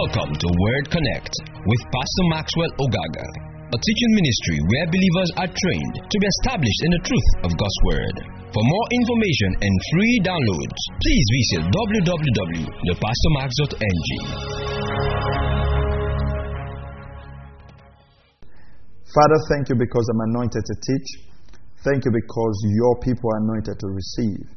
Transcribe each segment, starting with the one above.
Welcome to Word Connect with Pastor Maxwell Ogaga, a teaching ministry where believers are trained to be established in the truth of God's Word. For more information and free downloads, please visit www.thepastormax.ng. Father, thank you because I'm anointed to teach. Thank you because your people are anointed to receive.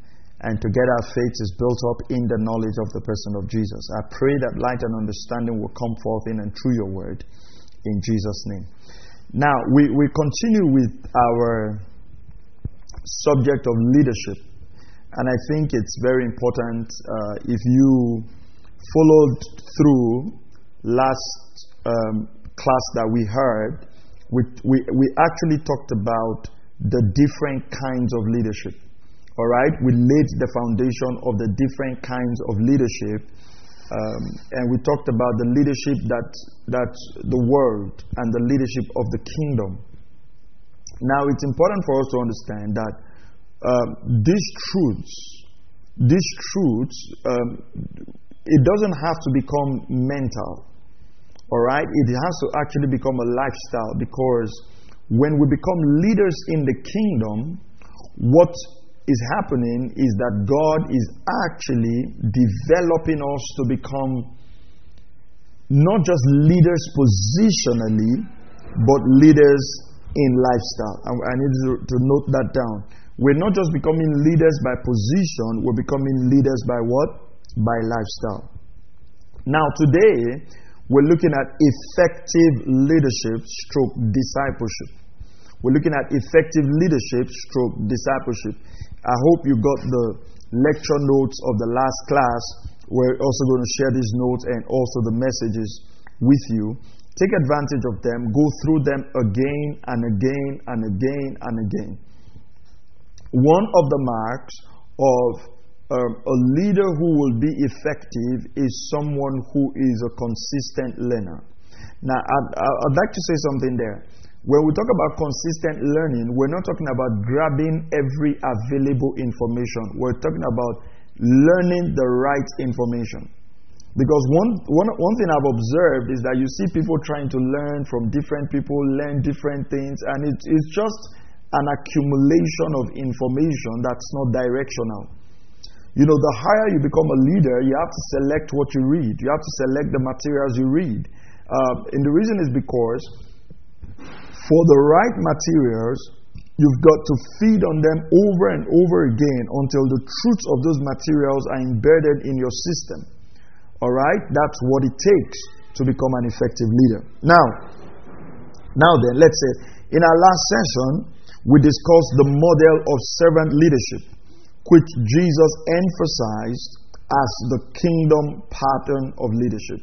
And together our faith is built up in the knowledge of the person of Jesus. I pray that light and understanding will come forth in and through your word in Jesus' name. Now, we, we continue with our subject of leadership. And I think it's very important uh, if you followed through last um, class that we heard, we, we, we actually talked about the different kinds of leadership. All right, we laid the foundation of the different kinds of leadership, um, and we talked about the leadership that that the world and the leadership of the kingdom. Now, it's important for us to understand that um, these truths, these truths, um, it doesn't have to become mental. All right, it has to actually become a lifestyle because when we become leaders in the kingdom, what is happening is that God is actually developing us to become not just leaders positionally, but leaders in lifestyle. I need to note that down. We're not just becoming leaders by position, we're becoming leaders by what? By lifestyle. Now, today, we're looking at effective leadership stroke discipleship. We're looking at effective leadership stroke discipleship. I hope you got the lecture notes of the last class. We're also going to share these notes and also the messages with you. Take advantage of them, go through them again and again and again and again. One of the marks of um, a leader who will be effective is someone who is a consistent learner. Now, I'd, I'd like to say something there. When we talk about consistent learning, we're not talking about grabbing every available information. We're talking about learning the right information. Because one, one, one thing I've observed is that you see people trying to learn from different people, learn different things, and it, it's just an accumulation of information that's not directional. You know, the higher you become a leader, you have to select what you read, you have to select the materials you read. Uh, and the reason is because for the right materials, you've got to feed on them over and over again until the truths of those materials are embedded in your system. All right? That's what it takes to become an effective leader. Now, now then, let's say in our last session, we discussed the model of servant leadership, which Jesus emphasized as the kingdom pattern of leadership.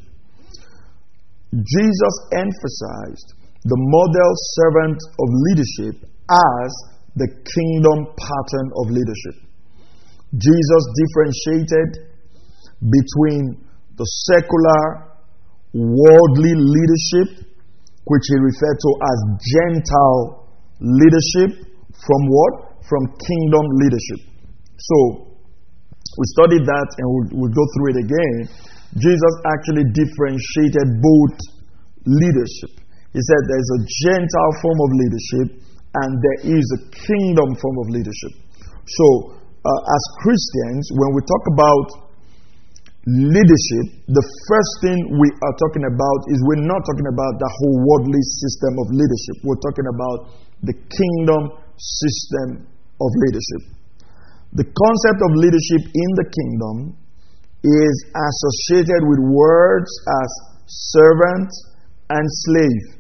Jesus emphasized the model servant of leadership as the kingdom pattern of leadership. Jesus differentiated between the secular, worldly leadership, which he referred to as Gentile leadership, from what? From kingdom leadership. So, we studied that and we'll, we'll go through it again. Jesus actually differentiated both leadership he said there's a Gentile form of leadership and there is a kingdom form of leadership. So, uh, as Christians, when we talk about leadership, the first thing we are talking about is we're not talking about the whole worldly system of leadership. We're talking about the kingdom system of leadership. The concept of leadership in the kingdom is associated with words as servant and slave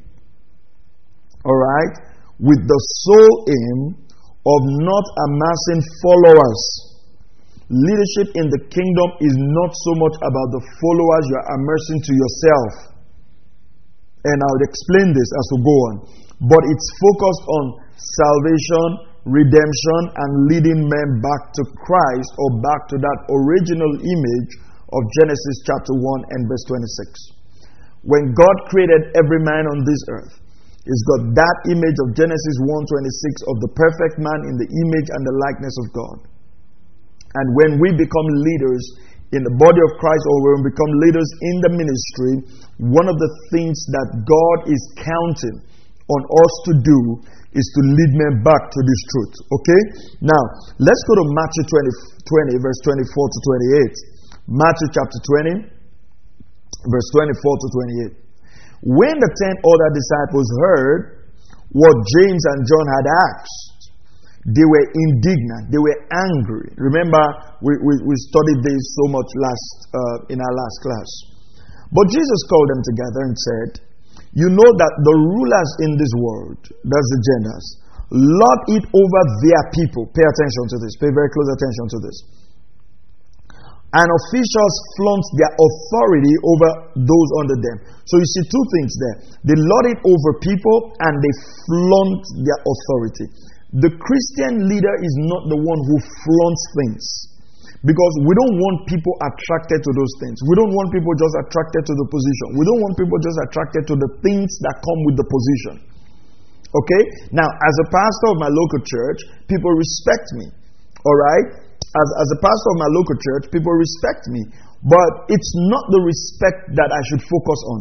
all right, with the sole aim of not amassing followers. Leadership in the kingdom is not so much about the followers you are amassing to yourself. And I'll explain this as we go on. But it's focused on salvation, redemption, and leading men back to Christ or back to that original image of Genesis chapter 1 and verse 26. When God created every man on this earth, it's got that image of Genesis 1:26 of the perfect man in the image and the likeness of God. And when we become leaders in the body of Christ or when we become leaders in the ministry, one of the things that God is counting on us to do is to lead men back to this truth. Okay? Now, let's go to Matthew 20, 20 verse 24 to 28. Matthew chapter 20, verse 24 to 28. When the ten other disciples heard what James and John had asked, they were indignant. They were angry. Remember, we, we, we studied this so much last uh, in our last class. But Jesus called them together and said, You know that the rulers in this world, that's the Gentiles, lord it over their people. Pay attention to this. Pay very close attention to this. And officials flaunt their authority over those under them. So you see two things there. They lord it over people and they flaunt their authority. The Christian leader is not the one who flaunts things. Because we don't want people attracted to those things. We don't want people just attracted to the position. We don't want people just attracted to the things that come with the position. Okay? Now, as a pastor of my local church, people respect me. All right? As, as a pastor of my local church, people respect me. But it's not the respect that I should focus on.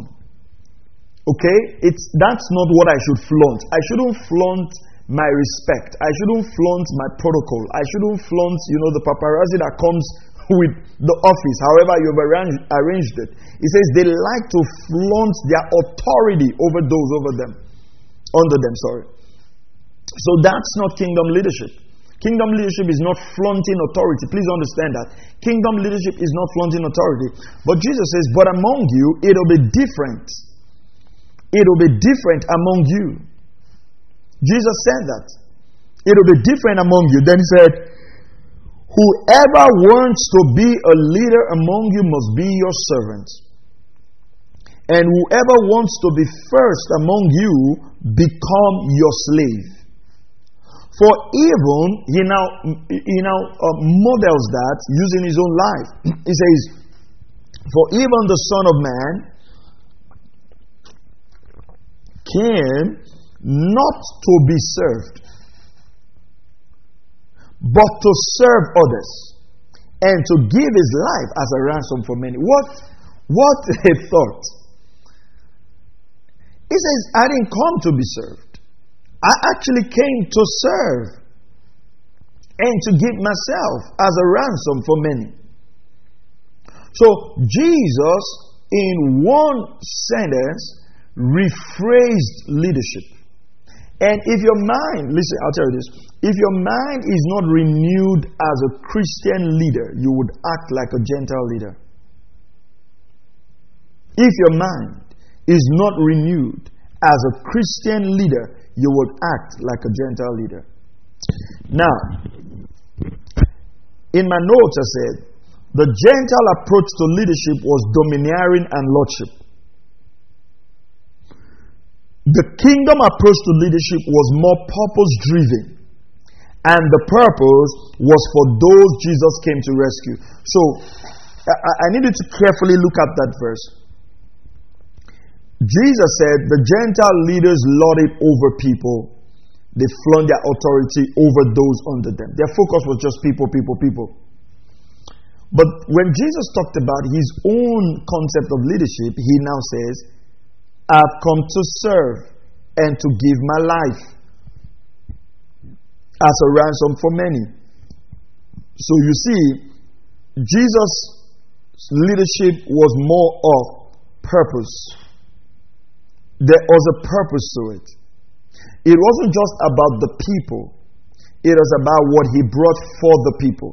Okay? It's, that's not what I should flaunt. I shouldn't flaunt my respect. I shouldn't flaunt my protocol. I shouldn't flaunt, you know, the paparazzi that comes with the office, however you've arranged, arranged it. He says they like to flaunt their authority over those over them, under them, sorry. So that's not kingdom leadership. Kingdom leadership is not flaunting authority. Please understand that. Kingdom leadership is not flaunting authority. But Jesus says, But among you, it'll be different. It'll be different among you. Jesus said that. It will be different among you. Then he said, Whoever wants to be a leader among you must be your servant. And whoever wants to be first among you become your slave. For even he now he now uh, models that using his own life. He says, "For even the Son of Man came not to be served, but to serve others and to give his life as a ransom for many. What, what a thought! He says, I didn't come to be served. I actually came to serve and to give myself as a ransom for many. So, Jesus, in one sentence, rephrased leadership. And if your mind, listen, I'll tell you this. If your mind is not renewed as a Christian leader, you would act like a Gentile leader. If your mind is not renewed as a Christian leader, you would act like a Gentile leader. Now, in my notes, I said the Gentile approach to leadership was domineering and lordship. The kingdom approach to leadership was more purpose driven. And the purpose was for those Jesus came to rescue. So I, I needed to carefully look at that verse. Jesus said the Gentile leaders lorded over people, they flung their authority over those under them. Their focus was just people, people, people. But when Jesus talked about his own concept of leadership, he now says, I've come to serve and to give my life as a ransom for many. So you see, Jesus' leadership was more of purpose. There was a purpose to it. It wasn't just about the people, it was about what he brought for the people.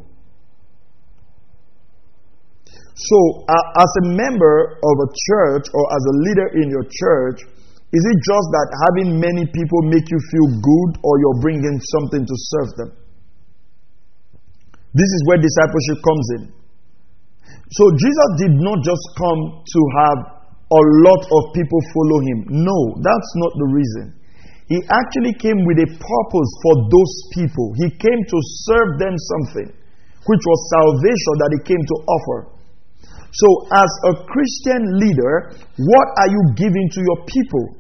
So, uh, as a member of a church or as a leader in your church, is it just that having many people make you feel good or you're bringing something to serve them? This is where discipleship comes in. So, Jesus did not just come to have a lot of people follow him. No, that's not the reason. He actually came with a purpose for those people. He came to serve them something, which was salvation that he came to offer. So, as a Christian leader, what are you giving to your people?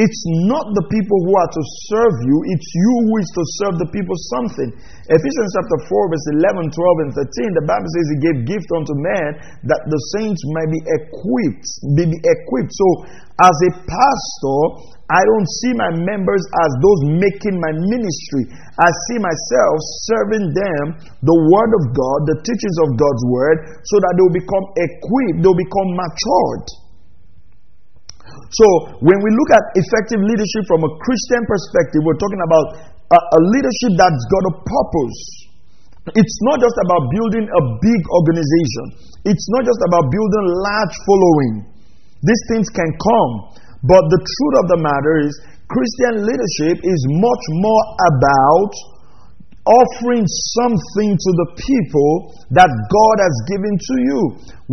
It's not the people who are to serve you, it's you who is to serve the people something. Ephesians chapter 4, verse 11, 12, and 13, the Bible says he gave gift unto man that the saints might be equipped. Be equipped. So, as a pastor, I don't see my members as those making my ministry. I see myself serving them the Word of God, the teachings of God's Word, so that they will become equipped, they'll become matured. So, when we look at effective leadership from a Christian perspective, we're talking about a, a leadership that's got a purpose. It's not just about building a big organization, it's not just about building large following. These things can come, but the truth of the matter is Christian leadership is much more about offering something to the people that God has given to you.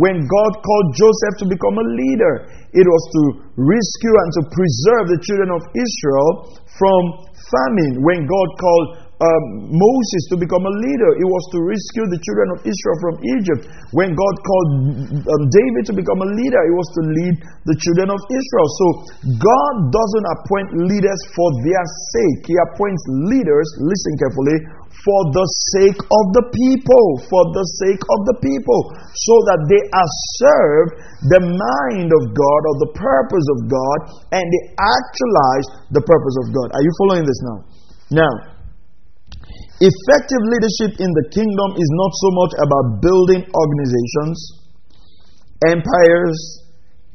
When God called Joseph to become a leader, it was to rescue and to preserve the children of Israel from famine. When God called um, Moses to become a leader. It was to rescue the children of Israel from Egypt. When God called um, David to become a leader, it was to lead the children of Israel. So God doesn't appoint leaders for their sake, He appoints leaders, listen carefully, for the sake of the people, for the sake of the people, so that they are served the mind of God or the purpose of God and they actualize the purpose of God. Are you following this now? Now, effective leadership in the kingdom is not so much about building organizations, empires,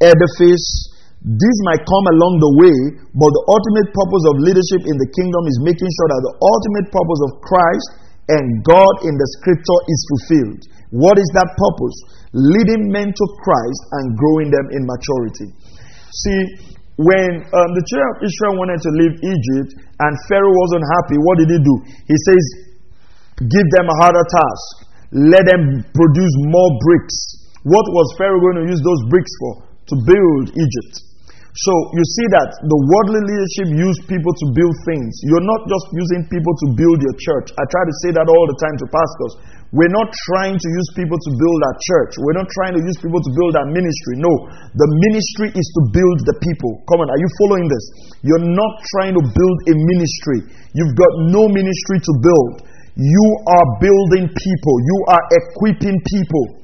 edifice, this might come along the way, but the ultimate purpose of leadership in the kingdom is making sure that the ultimate purpose of Christ and God in the scripture is fulfilled. What is that purpose? Leading men to Christ and growing them in maturity. See, when um, the children of Israel wanted to leave Egypt and Pharaoh wasn't happy, what did he do? He says, Give them a harder task, let them produce more bricks. What was Pharaoh going to use those bricks for? To build Egypt. So you see that the worldly leadership use people to build things. You're not just using people to build your church. I try to say that all the time to pastors. We're not trying to use people to build our church. We're not trying to use people to build our ministry. No, the ministry is to build the people. Come on, are you following this? You're not trying to build a ministry. You've got no ministry to build. You are building people. You are equipping people.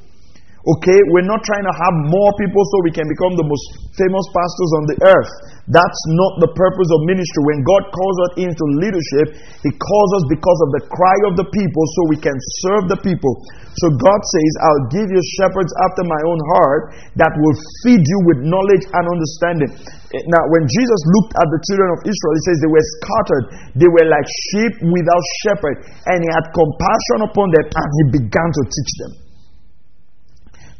Okay, we're not trying to have more people so we can become the most famous pastors on the earth. That's not the purpose of ministry. When God calls us into leadership, He calls us because of the cry of the people so we can serve the people. So God says, I'll give you shepherds after my own heart that will feed you with knowledge and understanding. Eh, now, when Jesus looked at the children of Israel, He says they were scattered, they were like sheep without shepherd, and He had compassion upon them and He began to teach them.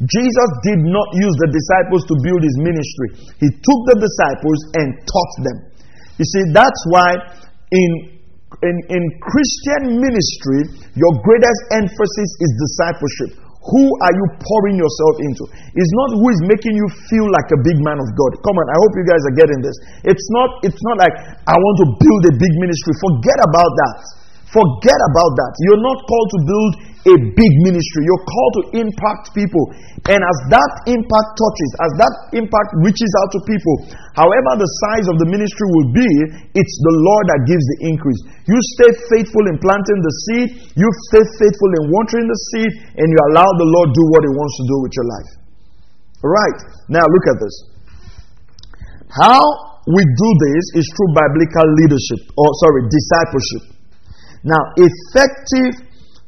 Jesus did not use the disciples to build his ministry. He took the disciples and taught them. You see, that's why in, in, in Christian ministry, your greatest emphasis is discipleship. Who are you pouring yourself into? It's not who is making you feel like a big man of God. Come on, I hope you guys are getting this. It's not, it's not like I want to build a big ministry. Forget about that. Forget about that. You're not called to build a big ministry. You're called to impact people. And as that impact touches, as that impact reaches out to people, however the size of the ministry will be, it's the Lord that gives the increase. You stay faithful in planting the seed, you stay faithful in watering the seed, and you allow the Lord do what He wants to do with your life. All right. Now look at this. How we do this is through biblical leadership, or sorry, discipleship. Now, effective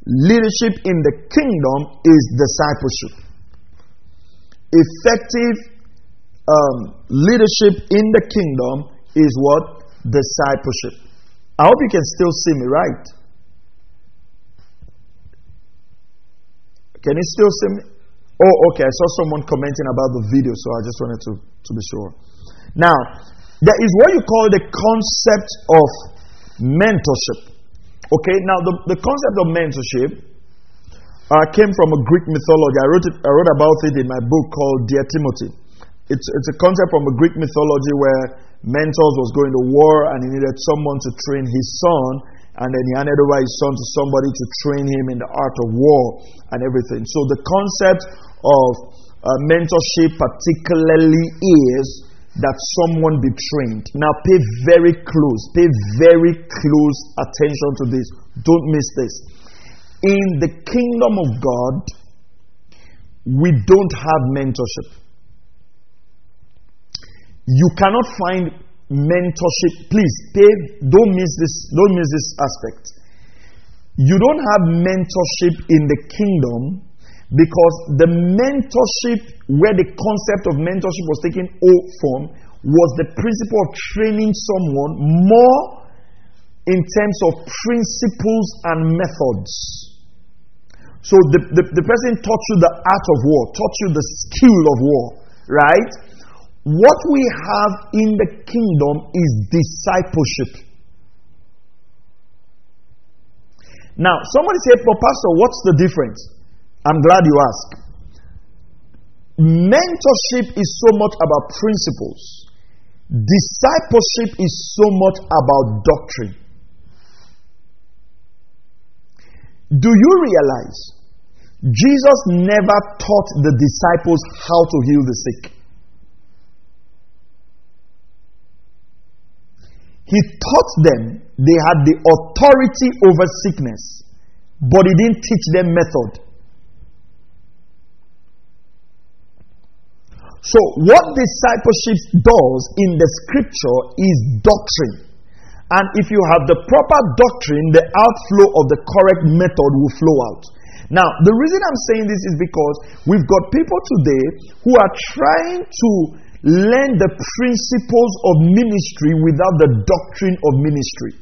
leadership in the kingdom is discipleship. Effective um, leadership in the kingdom is what? Discipleship. I hope you can still see me, right? Can you still see me? Oh, okay. I saw someone commenting about the video, so I just wanted to, to be sure. Now, there is what you call the concept of mentorship. Okay, now the, the concept of mentorship uh, came from a Greek mythology. I wrote, it, I wrote about it in my book called Dear Timothy. It's, it's a concept from a Greek mythology where mentors was going to war and he needed someone to train his son, and then he handed over his son to somebody to train him in the art of war and everything. So the concept of uh, mentorship, particularly, is that someone be trained. Now, pay very close, pay very close attention to this. Don't miss this. In the kingdom of God, we don't have mentorship. You cannot find mentorship. Please, pay, don't miss this. Don't miss this aspect. You don't have mentorship in the kingdom because the mentorship, where the concept of mentorship was taken form, was the principle of training someone more in terms of principles and methods. So the, the, the person taught you the art of war, taught you the skill of war, right? What we have in the kingdom is discipleship. Now, somebody said, But Pastor, what's the difference? I'm glad you asked. Mentorship is so much about principles, discipleship is so much about doctrine. Do you realize Jesus never taught the disciples how to heal the sick? He taught them they had the authority over sickness, but he didn't teach them method. So, what discipleship does in the scripture is doctrine. And if you have the proper doctrine, the outflow of the correct method will flow out. Now, the reason I'm saying this is because we've got people today who are trying to learn the principles of ministry without the doctrine of ministry.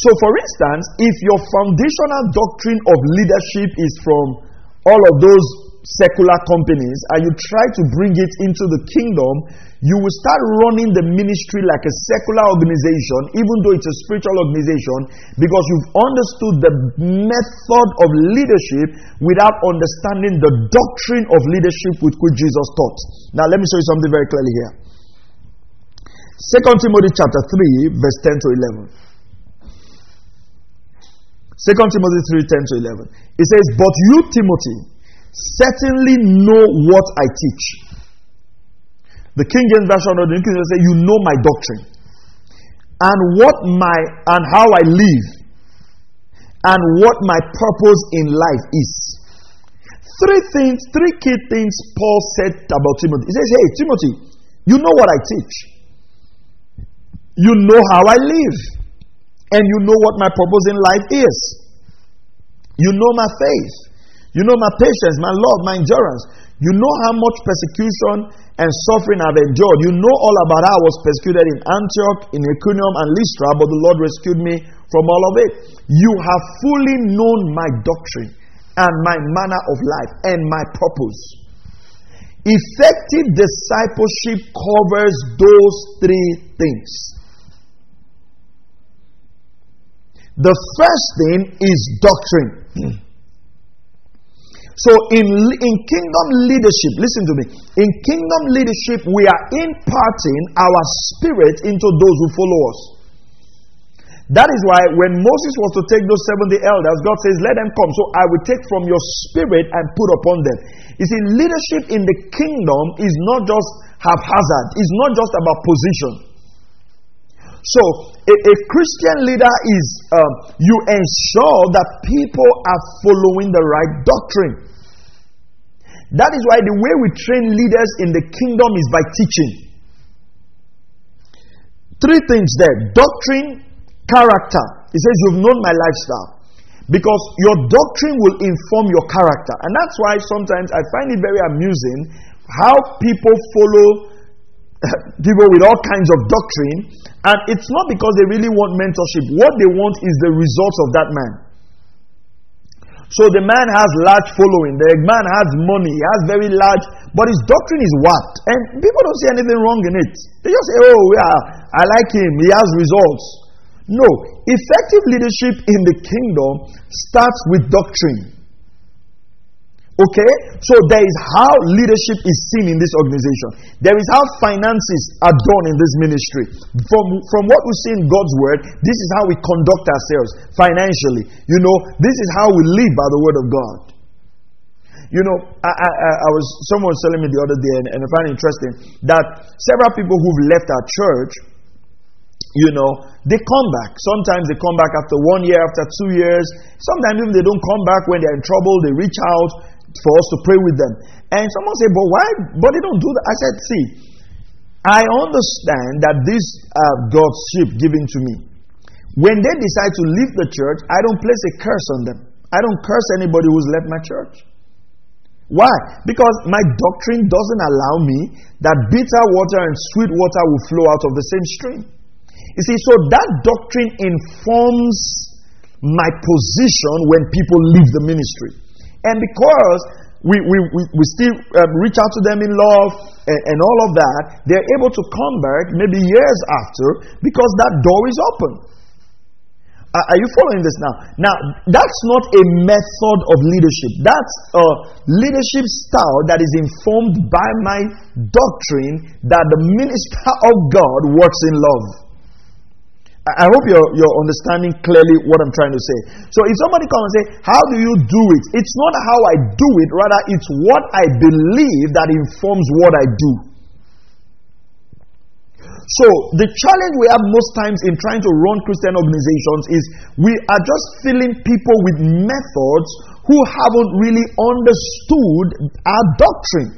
So, for instance, if your foundational doctrine of leadership is from all of those secular companies and you try to bring it into the kingdom, you will start running the ministry like a secular organization, even though it's a spiritual organization, because you've understood the method of leadership without understanding the doctrine of leadership with which Jesus taught. Now, let me show you something very clearly here. 2 Timothy chapter 3, verse 10 to 11. 2 Timothy 3 10 to 11. It says, But you, Timothy, certainly know what I teach. The King James Version of the New King James says, You know my doctrine, and what my and how I live, and what my purpose in life is. Three things, three key things Paul said about Timothy. He says, Hey, Timothy, you know what I teach. You know how I live. And you know what my purpose in life is. You know my faith. You know my patience, my love, my endurance. You know how much persecution and suffering I've endured. You know all about how I was persecuted in Antioch, in Iconium, and Lystra, but the Lord rescued me from all of it. You have fully known my doctrine and my manner of life and my purpose. Effective discipleship covers those three things. The first thing is doctrine. Hmm. So, in, in kingdom leadership, listen to me. In kingdom leadership, we are imparting our spirit into those who follow us. That is why when Moses was to take those 70 elders, God says, Let them come. So I will take from your spirit and put upon them. You see, leadership in the kingdom is not just haphazard, it's not just about position. So, a, a Christian leader is um, you ensure that people are following the right doctrine. That is why the way we train leaders in the kingdom is by teaching. Three things there doctrine, character. He says, You've known my lifestyle. Because your doctrine will inform your character. And that's why sometimes I find it very amusing how people follow people with all kinds of doctrine. And it's not because they really want mentorship. What they want is the results of that man. So the man has large following. The man has money. He has very large, but his doctrine is what? And people don't see anything wrong in it. They just say, "Oh, yeah, I like him. He has results." No, effective leadership in the kingdom starts with doctrine. Okay? So there is how leadership is seen in this organization. There is how finances are done in this ministry. From, from what we see in God's word, this is how we conduct ourselves financially. You know, this is how we live by the word of God. You know, I, I, I was someone was telling me the other day, and, and I find it interesting that several people who've left our church, you know, they come back. Sometimes they come back after one year, after two years. Sometimes even they don't come back when they're in trouble. They reach out for us to pray with them. And someone said, "But why? But they don't do that." I said, "See, I understand that this uh, God's sheep given to me. When they decide to leave the church, I don't place a curse on them. I don't curse anybody who's left my church. Why? Because my doctrine doesn't allow me that bitter water and sweet water will flow out of the same stream. You see, so that doctrine informs my position when people leave the ministry. And because we, we, we, we still um, reach out to them in love and, and all of that, they're able to come back maybe years after because that door is open. Are you following this now? Now, that's not a method of leadership. That's a leadership style that is informed by my doctrine that the minister of God works in love. I hope you're, you're understanding clearly what I'm trying to say. So, if somebody comes and say, How do you do it? It's not how I do it, rather, it's what I believe that informs what I do. So, the challenge we have most times in trying to run Christian organizations is we are just filling people with methods who haven't really understood our doctrine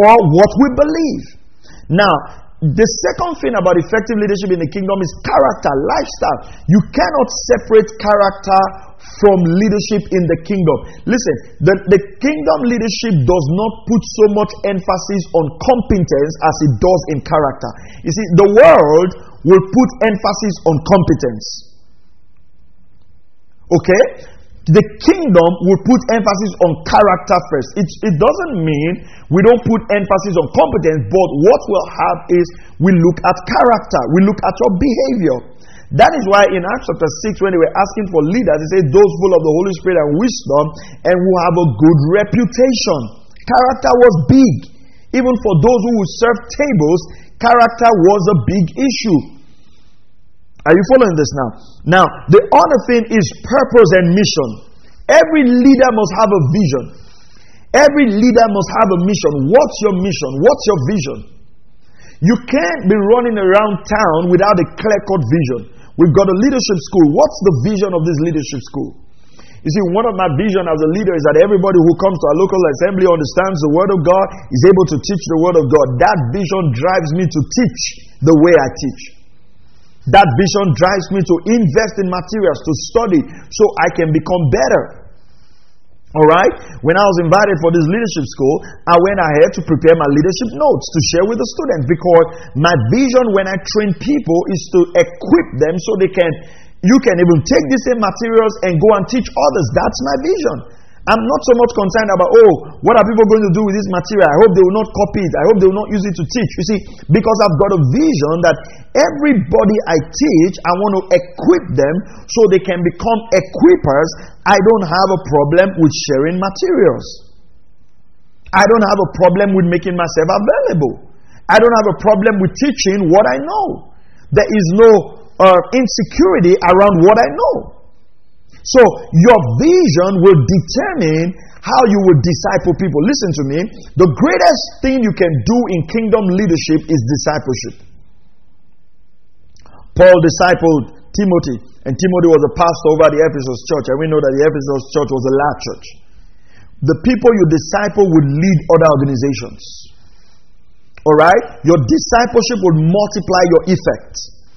or what we believe. Now, the second thing about effective leadership in the kingdom is character, lifestyle. You cannot separate character from leadership in the kingdom. Listen, the, the kingdom leadership does not put so much emphasis on competence as it does in character. You see, the world will put emphasis on competence. Okay? The kingdom will put emphasis on character first. It, it doesn't mean we don't put emphasis on competence, but what we'll have is we look at character, we look at your behavior. That is why in Acts chapter 6, when they were asking for leaders, they said, Those full of the Holy Spirit and wisdom and who have a good reputation. Character was big. Even for those who would serve tables, character was a big issue. Are you following this now? Now, the other thing is purpose and mission. Every leader must have a vision. Every leader must have a mission. What's your mission? What's your vision? You can't be running around town without a clear cut vision. We've got a leadership school. What's the vision of this leadership school? You see, one of my vision as a leader is that everybody who comes to our local assembly understands the Word of God, is able to teach the Word of God. That vision drives me to teach the way I teach. That vision drives me to invest in materials, to study, so I can become better. All right? When I was invited for this leadership school, I went ahead to prepare my leadership notes to share with the students because my vision when I train people is to equip them so they can, you can even take the same materials and go and teach others. That's my vision. I'm not so much concerned about, oh, what are people going to do with this material? I hope they will not copy it. I hope they will not use it to teach. You see, because I've got a vision that everybody I teach, I want to equip them so they can become equippers. I don't have a problem with sharing materials. I don't have a problem with making myself available. I don't have a problem with teaching what I know. There is no uh, insecurity around what I know. So, your vision will determine how you will disciple people. Listen to me. The greatest thing you can do in kingdom leadership is discipleship. Paul discipled Timothy, and Timothy was a pastor over the Ephesus church, and we know that the Ephesus church was a large church. The people you disciple would lead other organizations. All right? Your discipleship will multiply your effect,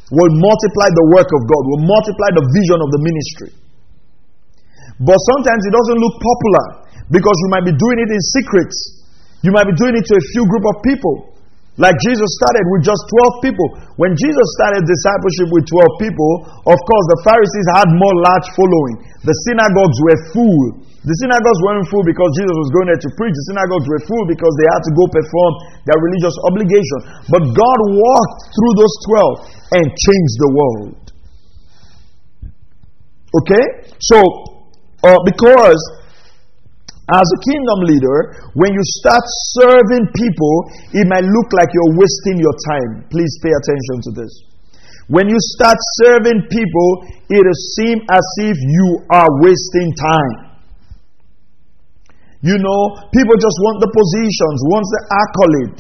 will multiply the work of God, will multiply the vision of the ministry. But sometimes it doesn't look popular because you might be doing it in secret. You might be doing it to a few group of people. Like Jesus started with just 12 people. When Jesus started discipleship with 12 people, of course, the Pharisees had more large following. The synagogues were full. The synagogues weren't full because Jesus was going there to preach. The synagogues were full because they had to go perform their religious obligation. But God walked through those 12 and changed the world. Okay? So, uh, because as a kingdom leader, when you start serving people, it might look like you're wasting your time. Please pay attention to this. When you start serving people, it'll seem as if you are wasting time. You know, people just want the positions, wants the accolade.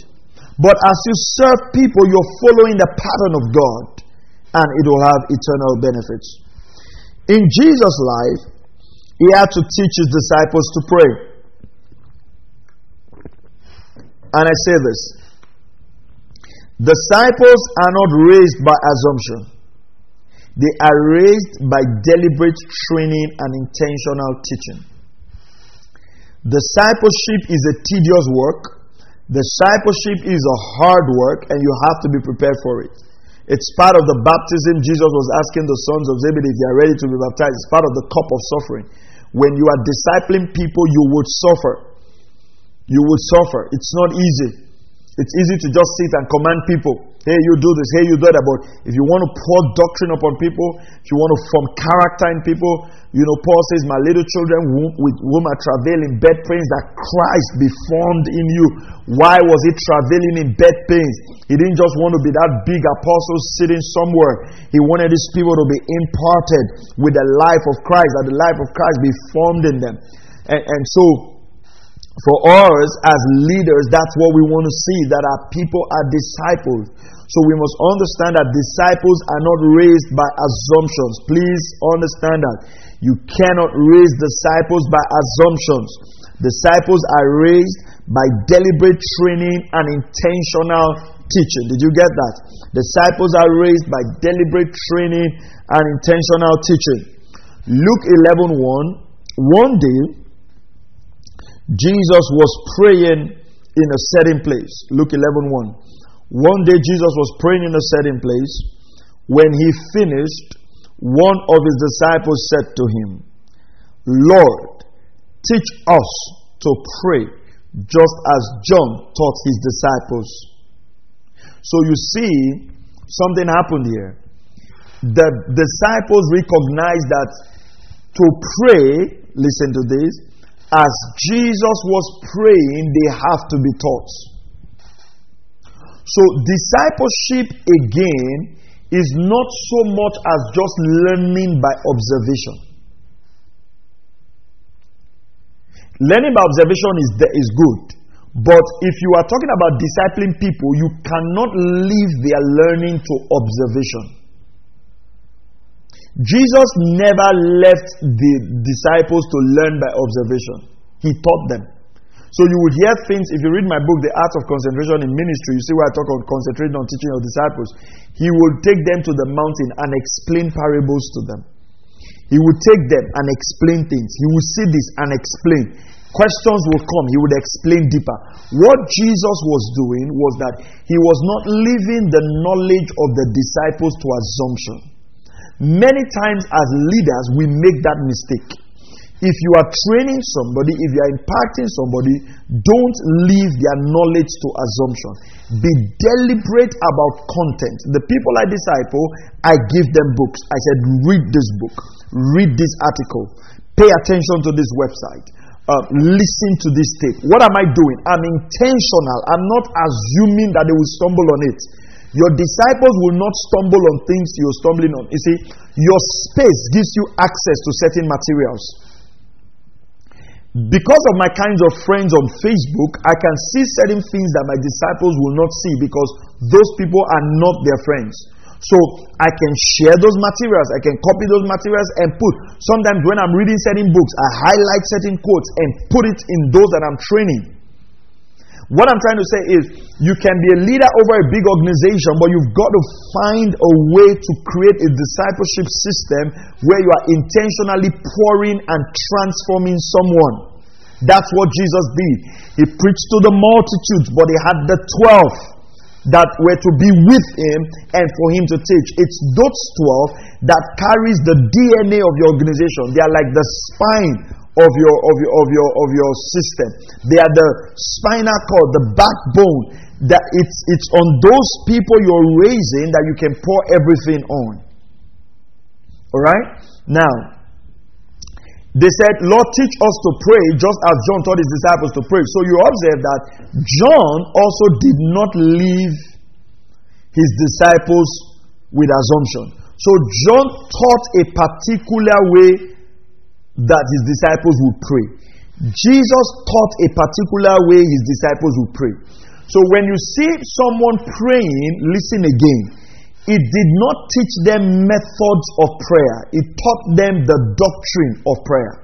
But as you serve people, you're following the pattern of God, and it will have eternal benefits. In Jesus' life, he had to teach his disciples to pray. And I say this disciples are not raised by assumption, they are raised by deliberate training and intentional teaching. Discipleship is a tedious work. Discipleship is a hard work, and you have to be prepared for it. It's part of the baptism Jesus was asking the sons of Zebedee if they are ready to be baptized. It's part of the cup of suffering. When you are discipling people, you would suffer. You would suffer. It's not easy. It's easy to just sit and command people. Hey, you do this. Hey, you do that. But if you want to pour doctrine upon people, if you want to form character in people, you know, Paul says, My little children with whom I travail in bed pains, that Christ be formed in you. Why was he travailing in bed pains? He didn't just want to be that big apostle sitting somewhere. He wanted his people to be imparted with the life of Christ, that the life of Christ be formed in them. And, and so, for us as leaders, that's what we want to see that our people are disciples. So we must understand that disciples are not raised by assumptions. Please understand that. You cannot raise disciples by assumptions. Disciples are raised by deliberate training and intentional teaching. Did you get that? Disciples are raised by deliberate training and intentional teaching. Luke 11 1. One day, Jesus was praying in a certain place. Luke 11 1. One day Jesus was praying in a certain place. When he finished, one of his disciples said to him, Lord, teach us to pray just as John taught his disciples. So you see, something happened here. The disciples recognized that to pray, listen to this, as Jesus was praying, they have to be taught. So, discipleship again is not so much as just learning by observation. Learning by observation is, is good. But if you are talking about discipling people, you cannot leave their learning to observation. Jesus never left the disciples to learn by observation, He taught them. So you would hear things, if you read my book, The Art of Concentration in Ministry, you see where I talk about concentrating on teaching your disciples. He would take them to the mountain and explain parables to them. He would take them and explain things. He would see this and explain. Questions would come. He would explain deeper. What Jesus was doing was that he was not leaving the knowledge of the disciples to assumption. Many times, as leaders, we make that mistake. If you are training somebody, if you are impacting somebody, don't leave their knowledge to assumption. Be deliberate about content. The people I disciple, I give them books. I said, read this book, read this article, pay attention to this website. Uh, listen to this tape. What am I doing? I'm intentional. I'm not assuming that they will stumble on it. Your disciples will not stumble on things you're stumbling on. You see, your space gives you access to certain materials. Because of my kinds of friends on Facebook, I can see certain things that my disciples will not see because those people are not their friends. So I can share those materials, I can copy those materials and put. Sometimes when I'm reading certain books, I highlight certain quotes and put it in those that I'm training. What I'm trying to say is, you can be a leader over a big organization, but you've got to find a way to create a discipleship system where you are intentionally pouring and transforming someone. That's what Jesus did. He preached to the multitudes, but he had the 12 that were to be with him and for him to teach. It's those 12 that carries the DNA of your organization. They are like the spine of your of your of your of your system. They are the spinal cord, the backbone. That it's it's on those people you're raising that you can pour everything on. Alright? Now, they said, Lord, teach us to pray just as John taught his disciples to pray. So you observe that John also did not leave his disciples with assumption. So John taught a particular way that his disciples would pray. Jesus taught a particular way his disciples would pray. So when you see someone praying, listen again. It did not teach them methods of prayer, it taught them the doctrine of prayer.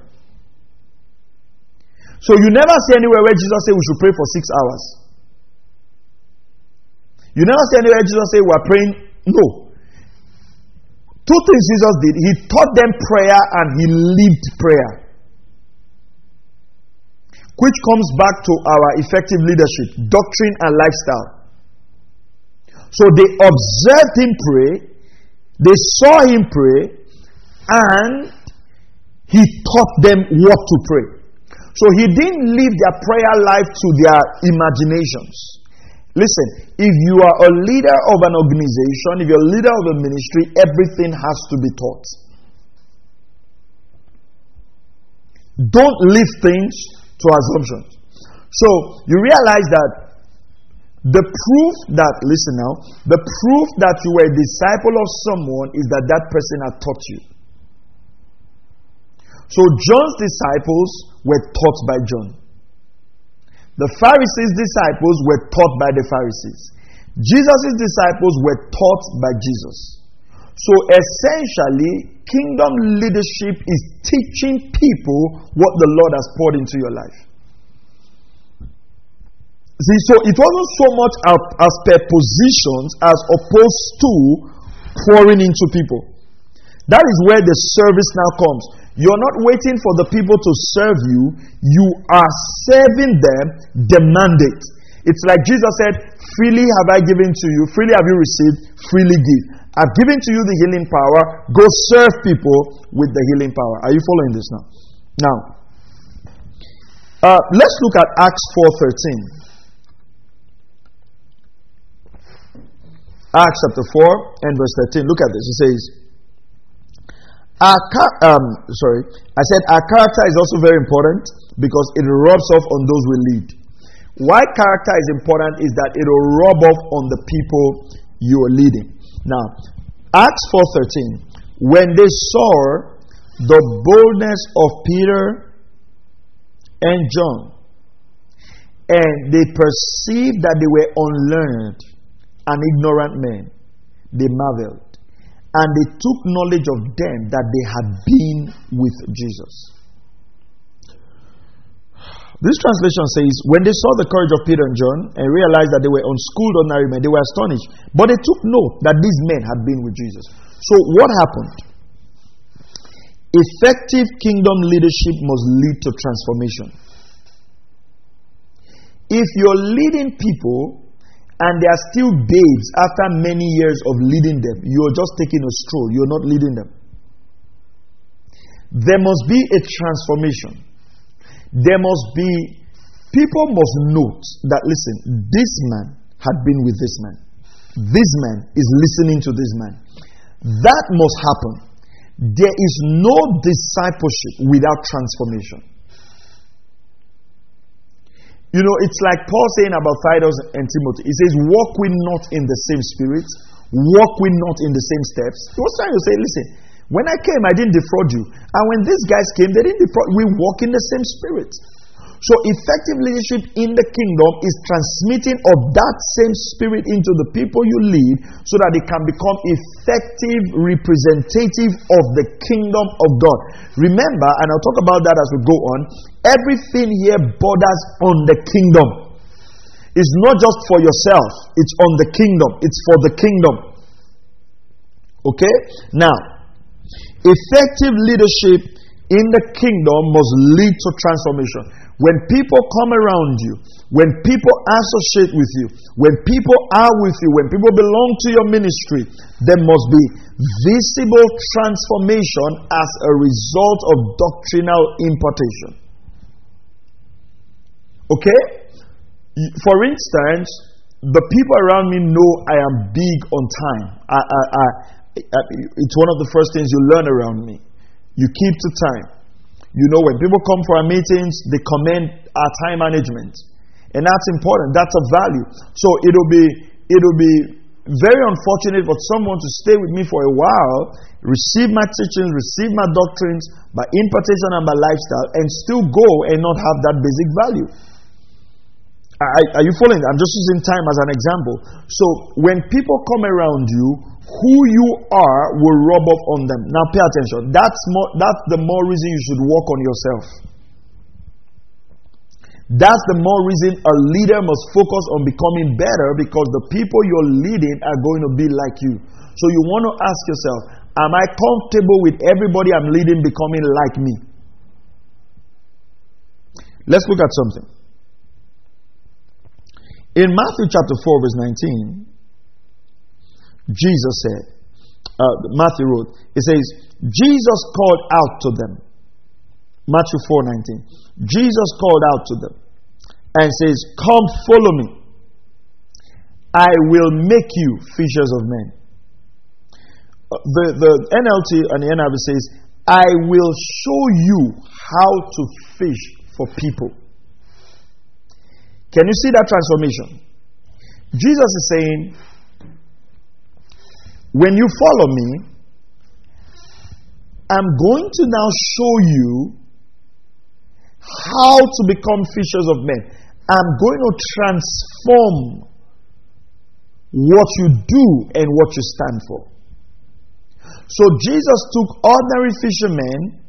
So you never see anywhere where Jesus said we should pray for six hours. You never see anywhere Jesus said we're praying. No. Two things Jesus did. He taught them prayer and he lived prayer. Which comes back to our effective leadership, doctrine and lifestyle. So they observed him pray, they saw him pray, and he taught them what to pray. So he didn't leave their prayer life to their imaginations. Listen, if you are a leader of an organization, if you're a leader of a ministry, everything has to be taught. Don't leave things to assumptions. So you realize that the proof that, listen now, the proof that you were a disciple of someone is that that person had taught you. So John's disciples were taught by John. The Pharisees' disciples were taught by the Pharisees. Jesus' disciples were taught by Jesus. So essentially, kingdom leadership is teaching people what the Lord has poured into your life. See, so it wasn't so much as per positions as opposed to pouring into people. That is where the service now comes. You're not waiting for the people to serve you, you are serving them the mandate. It's like Jesus said, Freely have I given to you, freely have you received, freely give. I've given to you the healing power, go serve people with the healing power. Are you following this now? Now, uh, let's look at Acts 4:13. Acts chapter 4 and verse 13. Look at this. It says, our um, sorry, I said our character is also very important because it rubs off on those we lead. Why character is important is that it will rub off on the people you are leading. Now, Acts 4:13. When they saw the boldness of Peter and John, and they perceived that they were unlearned and ignorant men, they marveled. And they took knowledge of them that they had been with Jesus. This translation says, When they saw the courage of Peter and John and realized that they were unschooled ordinary men, they were astonished. But they took note that these men had been with Jesus. So, what happened? Effective kingdom leadership must lead to transformation. If you're leading people and they are still babes after many years of leading them. You're just taking a stroll, you're not leading them. There must be a transformation. There must be, people must note that, listen, this man had been with this man. This man is listening to this man. That must happen. There is no discipleship without transformation. You know, it's like Paul saying about Titus and Timothy. He says, Walk we not in the same spirit, walk we not in the same steps. He was trying to say, Listen, when I came, I didn't defraud you. And when these guys came, they didn't defraud. We walk in the same spirit. So, effective leadership in the kingdom is transmitting of that same spirit into the people you lead so that they can become effective representative of the kingdom of God. Remember, and I'll talk about that as we go on, everything here borders on the kingdom. It's not just for yourself, it's on the kingdom, it's for the kingdom. Okay? Now, effective leadership in the kingdom must lead to transformation. When people come around you, when people associate with you, when people are with you, when people belong to your ministry, there must be visible transformation as a result of doctrinal impartation. Okay? For instance, the people around me know I am big on time. I, I, I, it's one of the first things you learn around me. You keep to time. You know, when people come for our meetings, they commend our time management. And that's important. That's a value. So it'll be it'll be very unfortunate for someone to stay with me for a while, receive my teachings, receive my doctrines, by impartation and by lifestyle, and still go and not have that basic value. Are, you following? I'm just using time as an example. So when people come around you, who you are will rub off on them. Now pay attention. That's more that's the more reason you should work on yourself. That's the more reason a leader must focus on becoming better because the people you're leading are going to be like you. So you want to ask yourself, am I comfortable with everybody I'm leading becoming like me? Let's look at something. In Matthew chapter 4, verse 19, Jesus said, uh, Matthew wrote, it says, Jesus called out to them. Matthew 4 19. Jesus called out to them and says, Come follow me. I will make you fishers of men. Uh, the, the NLT and the NIV says, I will show you how to fish for people. Can you see that transformation? Jesus is saying, when you follow me, I'm going to now show you how to become fishers of men. I'm going to transform what you do and what you stand for. So Jesus took ordinary fishermen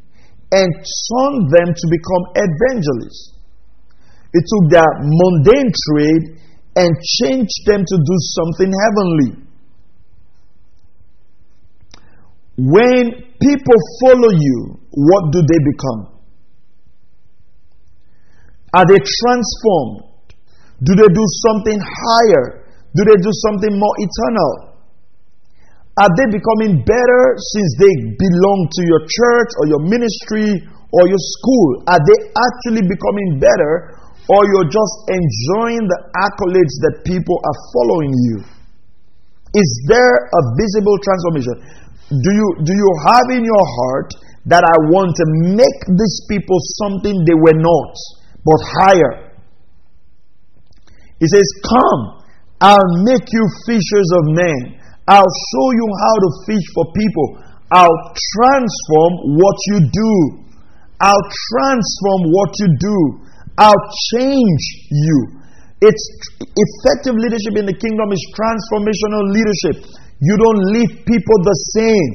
and turned them to become evangelists. He took their mundane trade and changed them to do something heavenly. When people follow you, what do they become? Are they transformed? Do they do something higher? Do they do something more eternal? Are they becoming better since they belong to your church or your ministry or your school? Are they actually becoming better or you're just enjoying the accolades that people are following you? Is there a visible transformation? do you, do you have in your heart that I want to make these people something they were not, but higher? He says, Come, I'll make you fishers of men. I'll show you how to fish for people. I'll transform what you do. I'll transform what you do. I'll change you. It's effective leadership in the kingdom is transformational leadership. You don't leave people the same.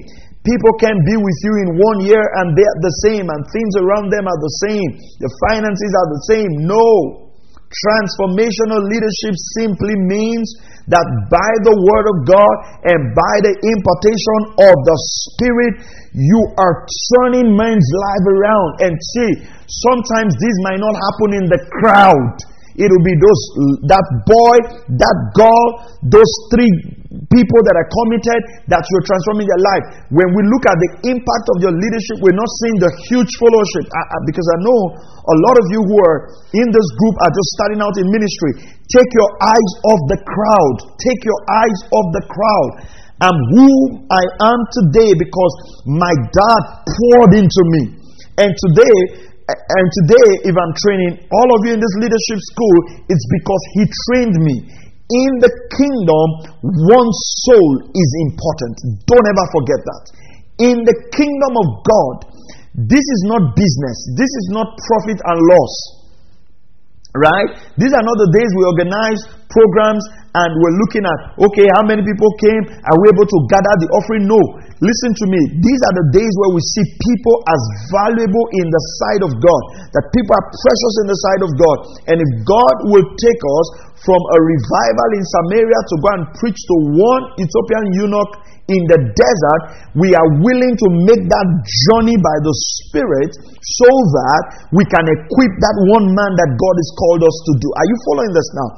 People can be with you in one year and they're the same, and things around them are the same. The finances are the same. No. Transformational leadership simply means that by the Word of God and by the impartation of the Spirit, you are turning men's life around. And see, sometimes this might not happen in the crowd. It will be those that boy, that girl, those three people that are committed that you're transforming their life. When we look at the impact of your leadership, we're not seeing the huge followership. I, I, because I know a lot of you who are in this group are just starting out in ministry. Take your eyes off the crowd. Take your eyes off the crowd. I'm who I am today because my dad poured into me. And today, and today, if I'm training all of you in this leadership school, it's because he trained me. In the kingdom, one soul is important. Don't ever forget that. In the kingdom of God, this is not business, this is not profit and loss. Right? These are not the days we organize programs and we're looking at, okay, how many people came? Are we able to gather the offering? No. Listen to me. These are the days where we see people as valuable in the sight of God, that people are precious in the sight of God. And if God will take us from a revival in Samaria to go and preach to one Ethiopian eunuch in the desert, we are willing to make that journey by the Spirit so that we can equip that one man that God has called us to do. Are you following this now?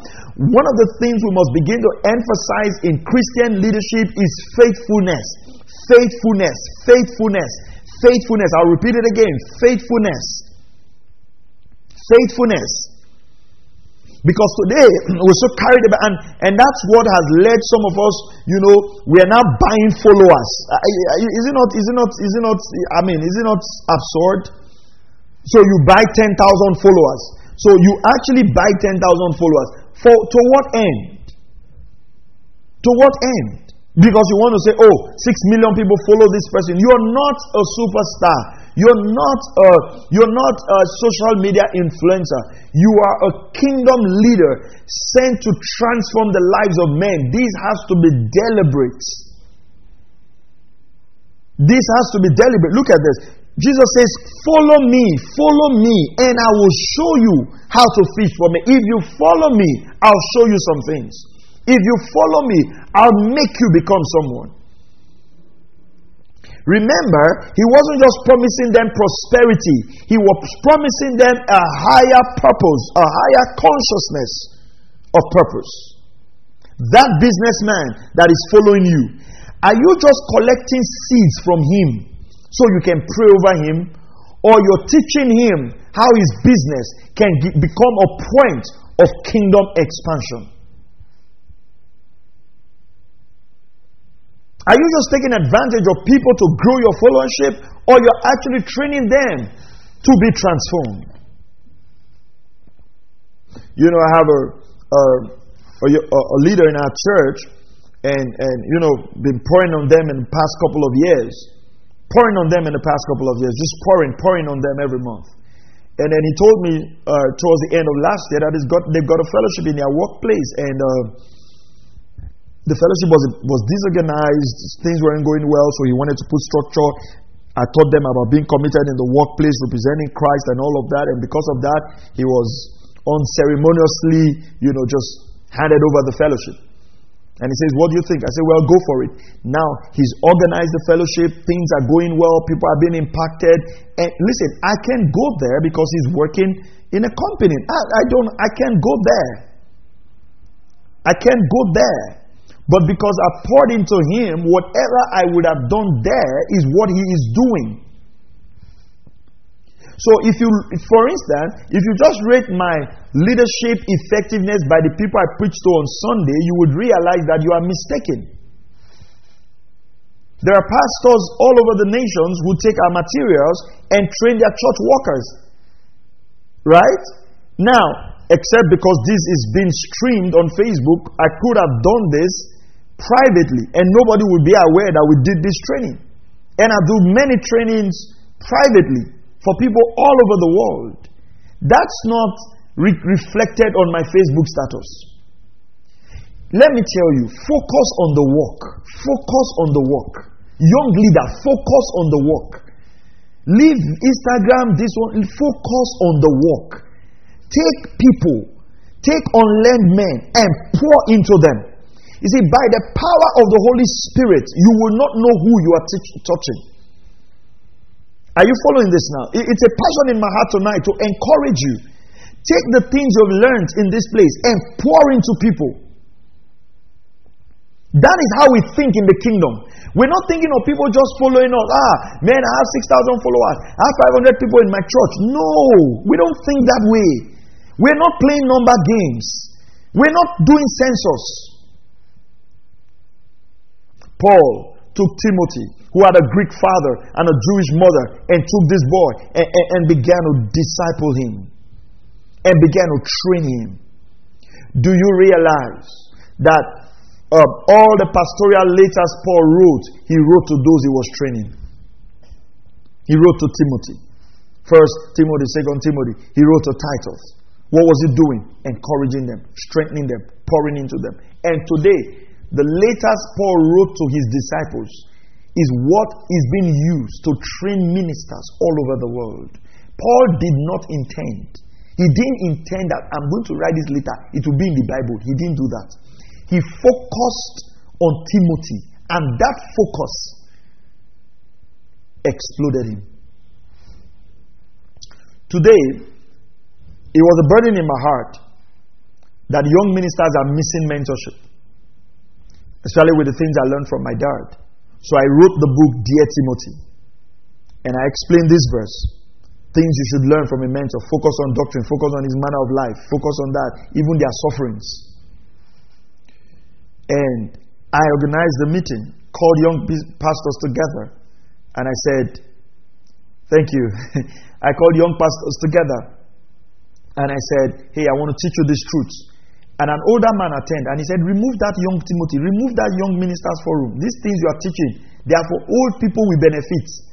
One of the things we must begin to emphasize in Christian leadership is faithfulness. Faithfulness. Faithfulness. Faithfulness. I'll repeat it again. Faithfulness. Faithfulness. Because today we're so carried about, and, and that's what has led some of us, you know, we are now buying followers. Uh, uh, is it not, is it not, is it not, I mean, is it not absurd? So you buy 10,000 followers. So you actually buy 10,000 followers. For to what end? To what end? Because you want to say, oh, oh, six million people follow this person. You're not a superstar. You're not a, you're not a social media influencer. You are a kingdom leader sent to transform the lives of men. This has to be deliberate. This has to be deliberate. Look at this. Jesus says, Follow me, follow me, and I will show you how to fish for me. If you follow me, I'll show you some things. If you follow me, I'll make you become someone. Remember, he wasn't just promising them prosperity, he was promising them a higher purpose, a higher consciousness of purpose. That businessman that is following you, are you just collecting seeds from him so you can pray over him, or you're teaching him how his business can become a point of kingdom expansion. Are you just taking advantage of people to grow your followership, or you're actually training them to be transformed? You know, I have a, a, a, a leader in our church, and, and you know, been pouring on them in the past couple of years pouring on them in the past couple of years, just pouring, pouring on them every month. And then he told me uh, towards the end of last year that he's got, they've got a fellowship in their workplace, and uh, the fellowship was was disorganized. Things weren't going well, so he wanted to put structure. I taught them about being committed in the workplace, representing Christ, and all of that. And because of that, he was unceremoniously, you know, just handed over the fellowship. And he says, What do you think? I say, Well, go for it. Now, he's organized the fellowship. Things are going well. People are being impacted. And listen, I can't go there because he's working in a company. I, I don't, I can't go there. I can't go there. But because poured into him, whatever I would have done there is what he is doing. So, if you, for instance, if you just rate my leadership effectiveness by the people I preach to on Sunday, you would realize that you are mistaken. There are pastors all over the nations who take our materials and train their church workers. Right? Now, except because this is being streamed on Facebook, I could have done this privately and nobody will be aware that we did this training. And I do many trainings privately for people all over the world. That's not re- reflected on my Facebook status. Let me tell you, focus on the work. Focus on the work. Young leader, focus on the work. Leave Instagram, this one, focus on the work. Take people, take unlearned men, and pour into them. You see, by the power of the Holy Spirit, you will not know who you are t- touching. Are you following this now? It's a passion in my heart tonight to encourage you. Take the things you've learned in this place and pour into people. That is how we think in the kingdom. We're not thinking of people just following us. Ah, man, I have 6,000 followers. I have 500 people in my church. No, we don't think that way. We're not playing number games. We're not doing census. Paul took Timothy who had a Greek father and a Jewish mother, and took this boy and, and, and began to disciple him and began to train him. Do you realize that uh, all the pastoral letters Paul wrote, he wrote to those he was training? He wrote to Timothy. First Timothy, second Timothy. He wrote to Titus. What was he doing? Encouraging them, strengthening them, pouring into them. And today, the letters Paul wrote to his disciples, is what is being used to train ministers all over the world. Paul did not intend. He didn't intend that I'm going to write this letter, it will be in the Bible. He didn't do that. He focused on Timothy, and that focus exploded him. Today, it was a burden in my heart that young ministers are missing mentorship, especially with the things I learned from my dad. So I wrote the book, Dear Timothy. And I explained this verse. Things you should learn from a mentor. Focus on doctrine, focus on his manner of life, focus on that, even their sufferings. And I organized a meeting, called young pastors together, and I said, Thank you. I called young pastors together, and I said, Hey, I want to teach you these truths. And an older man attended, and he said, Remove that young Timothy, remove that young minister's forum. These things you are teaching, they are for old people with benefits.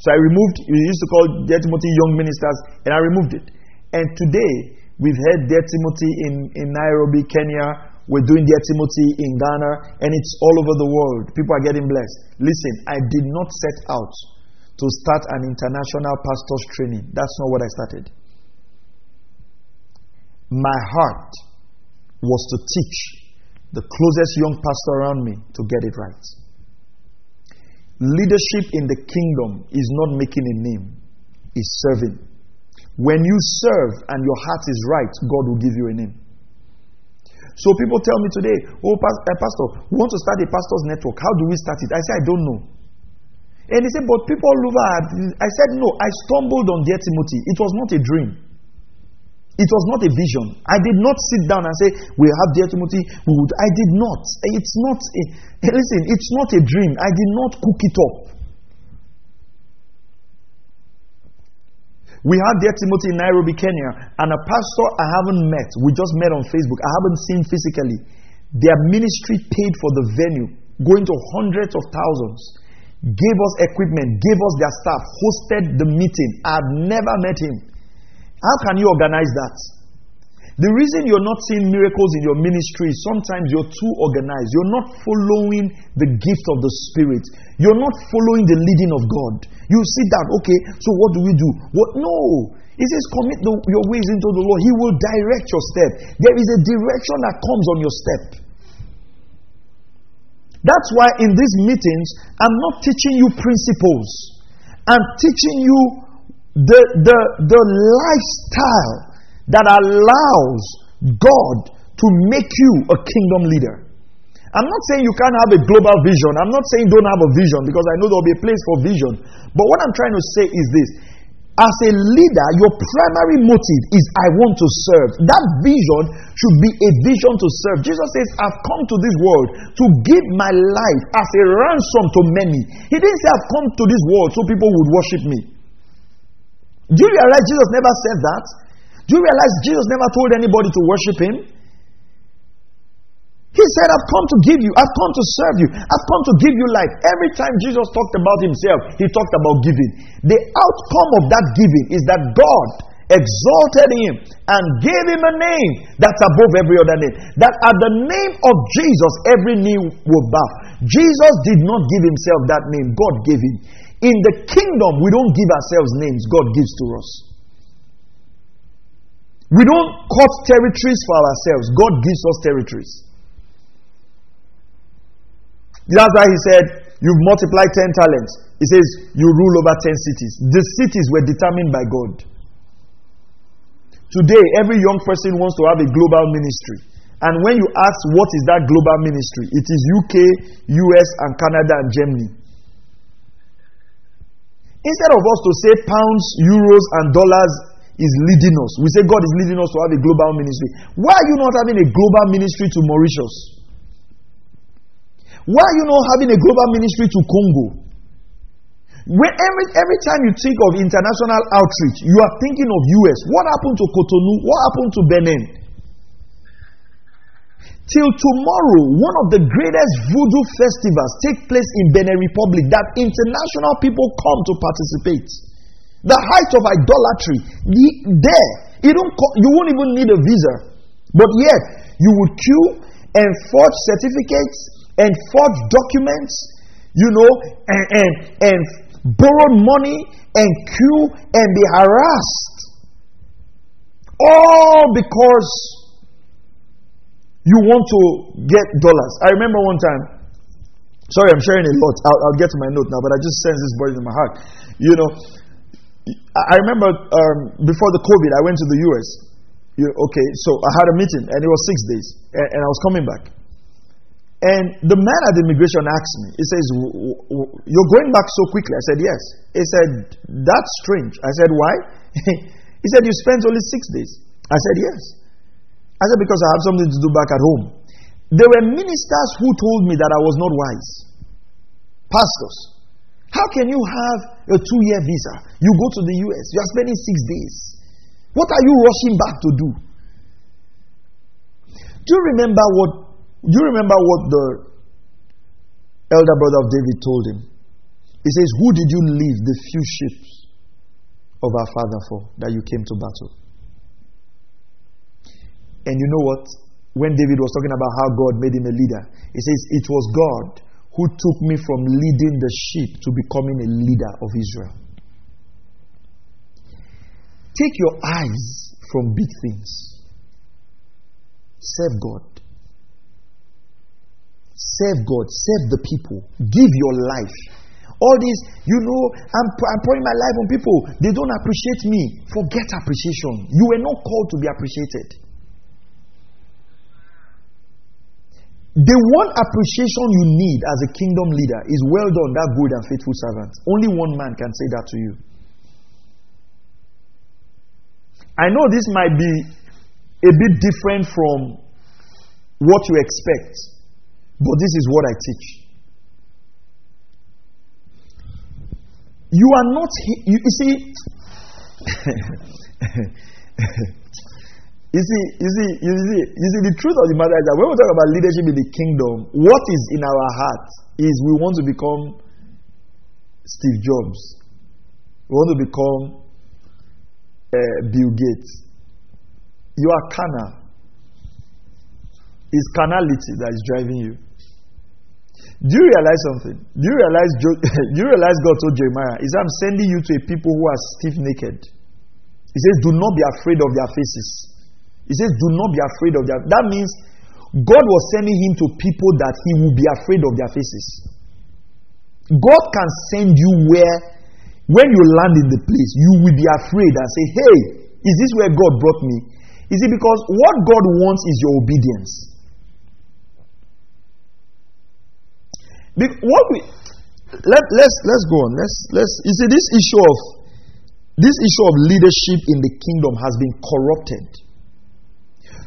So I removed, we used to call Dear Timothy young ministers, and I removed it. And today, we've had Dear Timothy in, in Nairobi, Kenya. We're doing Dear Timothy in Ghana, and it's all over the world. People are getting blessed. Listen, I did not set out to start an international pastor's training. That's not what I started. My heart was to teach the closest young pastor around me to get it right. Leadership in the kingdom is not making a name, it's serving. When you serve and your heart is right, God will give you a name. So people tell me today, oh, uh, Pastor, we want to start a pastor's network. How do we start it? I say, I don't know. And they say, but people all over. I said, no, I stumbled on dear Timothy. It was not a dream. It was not a vision. I did not sit down and say, We have dear Timothy. We would. I did not. It's not. A, listen, it's not a dream. I did not cook it up. We have dear Timothy in Nairobi, Kenya, and a pastor I haven't met. We just met on Facebook. I haven't seen physically. Their ministry paid for the venue, going to hundreds of thousands, gave us equipment, gave us their staff, hosted the meeting. I've never met him. How can you organize that? The reason you're not seeing miracles in your ministry is sometimes you're too organized. You're not following the gift of the Spirit. You're not following the leading of God. You sit down, okay, so what do we do? What? No. He says, commit the, your ways into the Lord. He will direct your step. There is a direction that comes on your step. That's why in these meetings, I'm not teaching you principles. I'm teaching you the, the, the lifestyle that allows God to make you a kingdom leader. I'm not saying you can't have a global vision. I'm not saying don't have a vision because I know there'll be a place for vision. But what I'm trying to say is this as a leader, your primary motive is I want to serve. That vision should be a vision to serve. Jesus says, I've come to this world to give my life as a ransom to many. He didn't say, I've come to this world so people would worship me. Do you realize Jesus never said that? Do you realize Jesus never told anybody to worship him? He said, I've come to give you, I've come to serve you, I've come to give you life. Every time Jesus talked about himself, he talked about giving. The outcome of that giving is that God exalted him and gave him a name that's above every other name. That at the name of Jesus, every knee will bow. Jesus did not give himself that name, God gave him. In the kingdom, we don't give ourselves names, God gives to us. We don't cut territories for ourselves, God gives us territories. That's why he said, You've multiplied 10 talents. He says, You rule over 10 cities. The cities were determined by God. Today, every young person wants to have a global ministry. And when you ask what is that global ministry, it is UK, US, and Canada and Germany. Instead of us to say pounds, euros, and dollars is leading us, we say God is leading us to have a global ministry. Why are you not having a global ministry to Mauritius? Why are you not having a global ministry to Congo? When every, every time you think of international outreach, you are thinking of US. What happened to Cotonou? What happened to Benin? Till tomorrow, one of the greatest voodoo festivals take place in Benin Republic that international people come to participate. The height of idolatry, the, there, you, don't you won't even need a visa. But yet, you would queue and forge certificates and forge documents, you know, and, and, and borrow money and queue and be harassed. All because you want to get dollars. I remember one time, sorry, I'm sharing a lot. I'll, I'll get to my note now, but I just sense this burden in my heart. You know, I remember um, before the COVID, I went to the US. You, okay, so I had a meeting, and it was six days, and, and I was coming back. And the man at the immigration asked me, he says, You're going back so quickly? I said, Yes. He said, That's strange. I said, Why? he said, You spent only six days. I said, Yes. I said, because I have something to do back at home. There were ministers who told me that I was not wise. Pastors. How can you have a two year visa? You go to the US, you are spending six days. What are you rushing back to do? Do you remember what do you remember what the elder brother of David told him? He says, Who did you leave the few sheep of our father for that you came to battle? And you know what? When David was talking about how God made him a leader, he says, It was God who took me from leading the sheep to becoming a leader of Israel. Take your eyes from big things. Serve God. Serve God. Serve the people. Give your life. All this, you know, I'm, I'm pouring my life on people. They don't appreciate me. Forget appreciation. You were not called to be appreciated. The one appreciation you need as a kingdom leader is well done, that good and faithful servant. Only one man can say that to you. I know this might be a bit different from what you expect, but this is what I teach. You are not, you, you see, You see, you see, you see, you see, the truth of the matter is that when we talk about leadership in the kingdom, what is in our heart is we want to become Steve Jobs. We want to become uh, Bill Gates. You are carnal. It's carnality that is driving you. Do you realize something? Do you realize, do you realize God told Jeremiah, He said, I'm sending you to a people who are stiff naked. He says, Do not be afraid of their faces. He says, Do not be afraid of them. That means God was sending him to people that he will be afraid of their faces. God can send you where, when you land in the place, you will be afraid and say, Hey, is this where God brought me? Is it because what God wants is your obedience? what we let, let's let's go on. Let's let's you see this issue of this issue of leadership in the kingdom has been corrupted.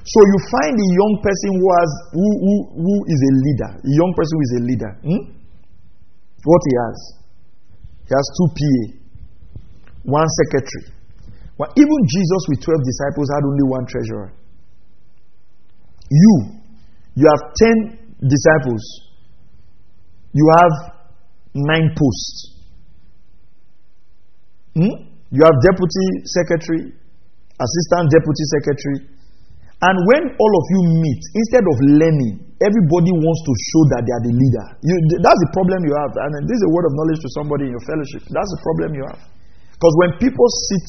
So you find a young person who has who, who, who is a leader, a young person who is a leader. Hmm? What he has? He has two PA, one secretary. Well, even Jesus with 12 disciples had only one treasurer. You, you have 10 disciples. You have nine posts. Hmm? You have deputy secretary, assistant deputy secretary, and when all of you meet, instead of learning, everybody wants to show that they are the leader. You, that's the problem you have. And this is a word of knowledge to somebody in your fellowship. That's the problem you have. Because when people sit,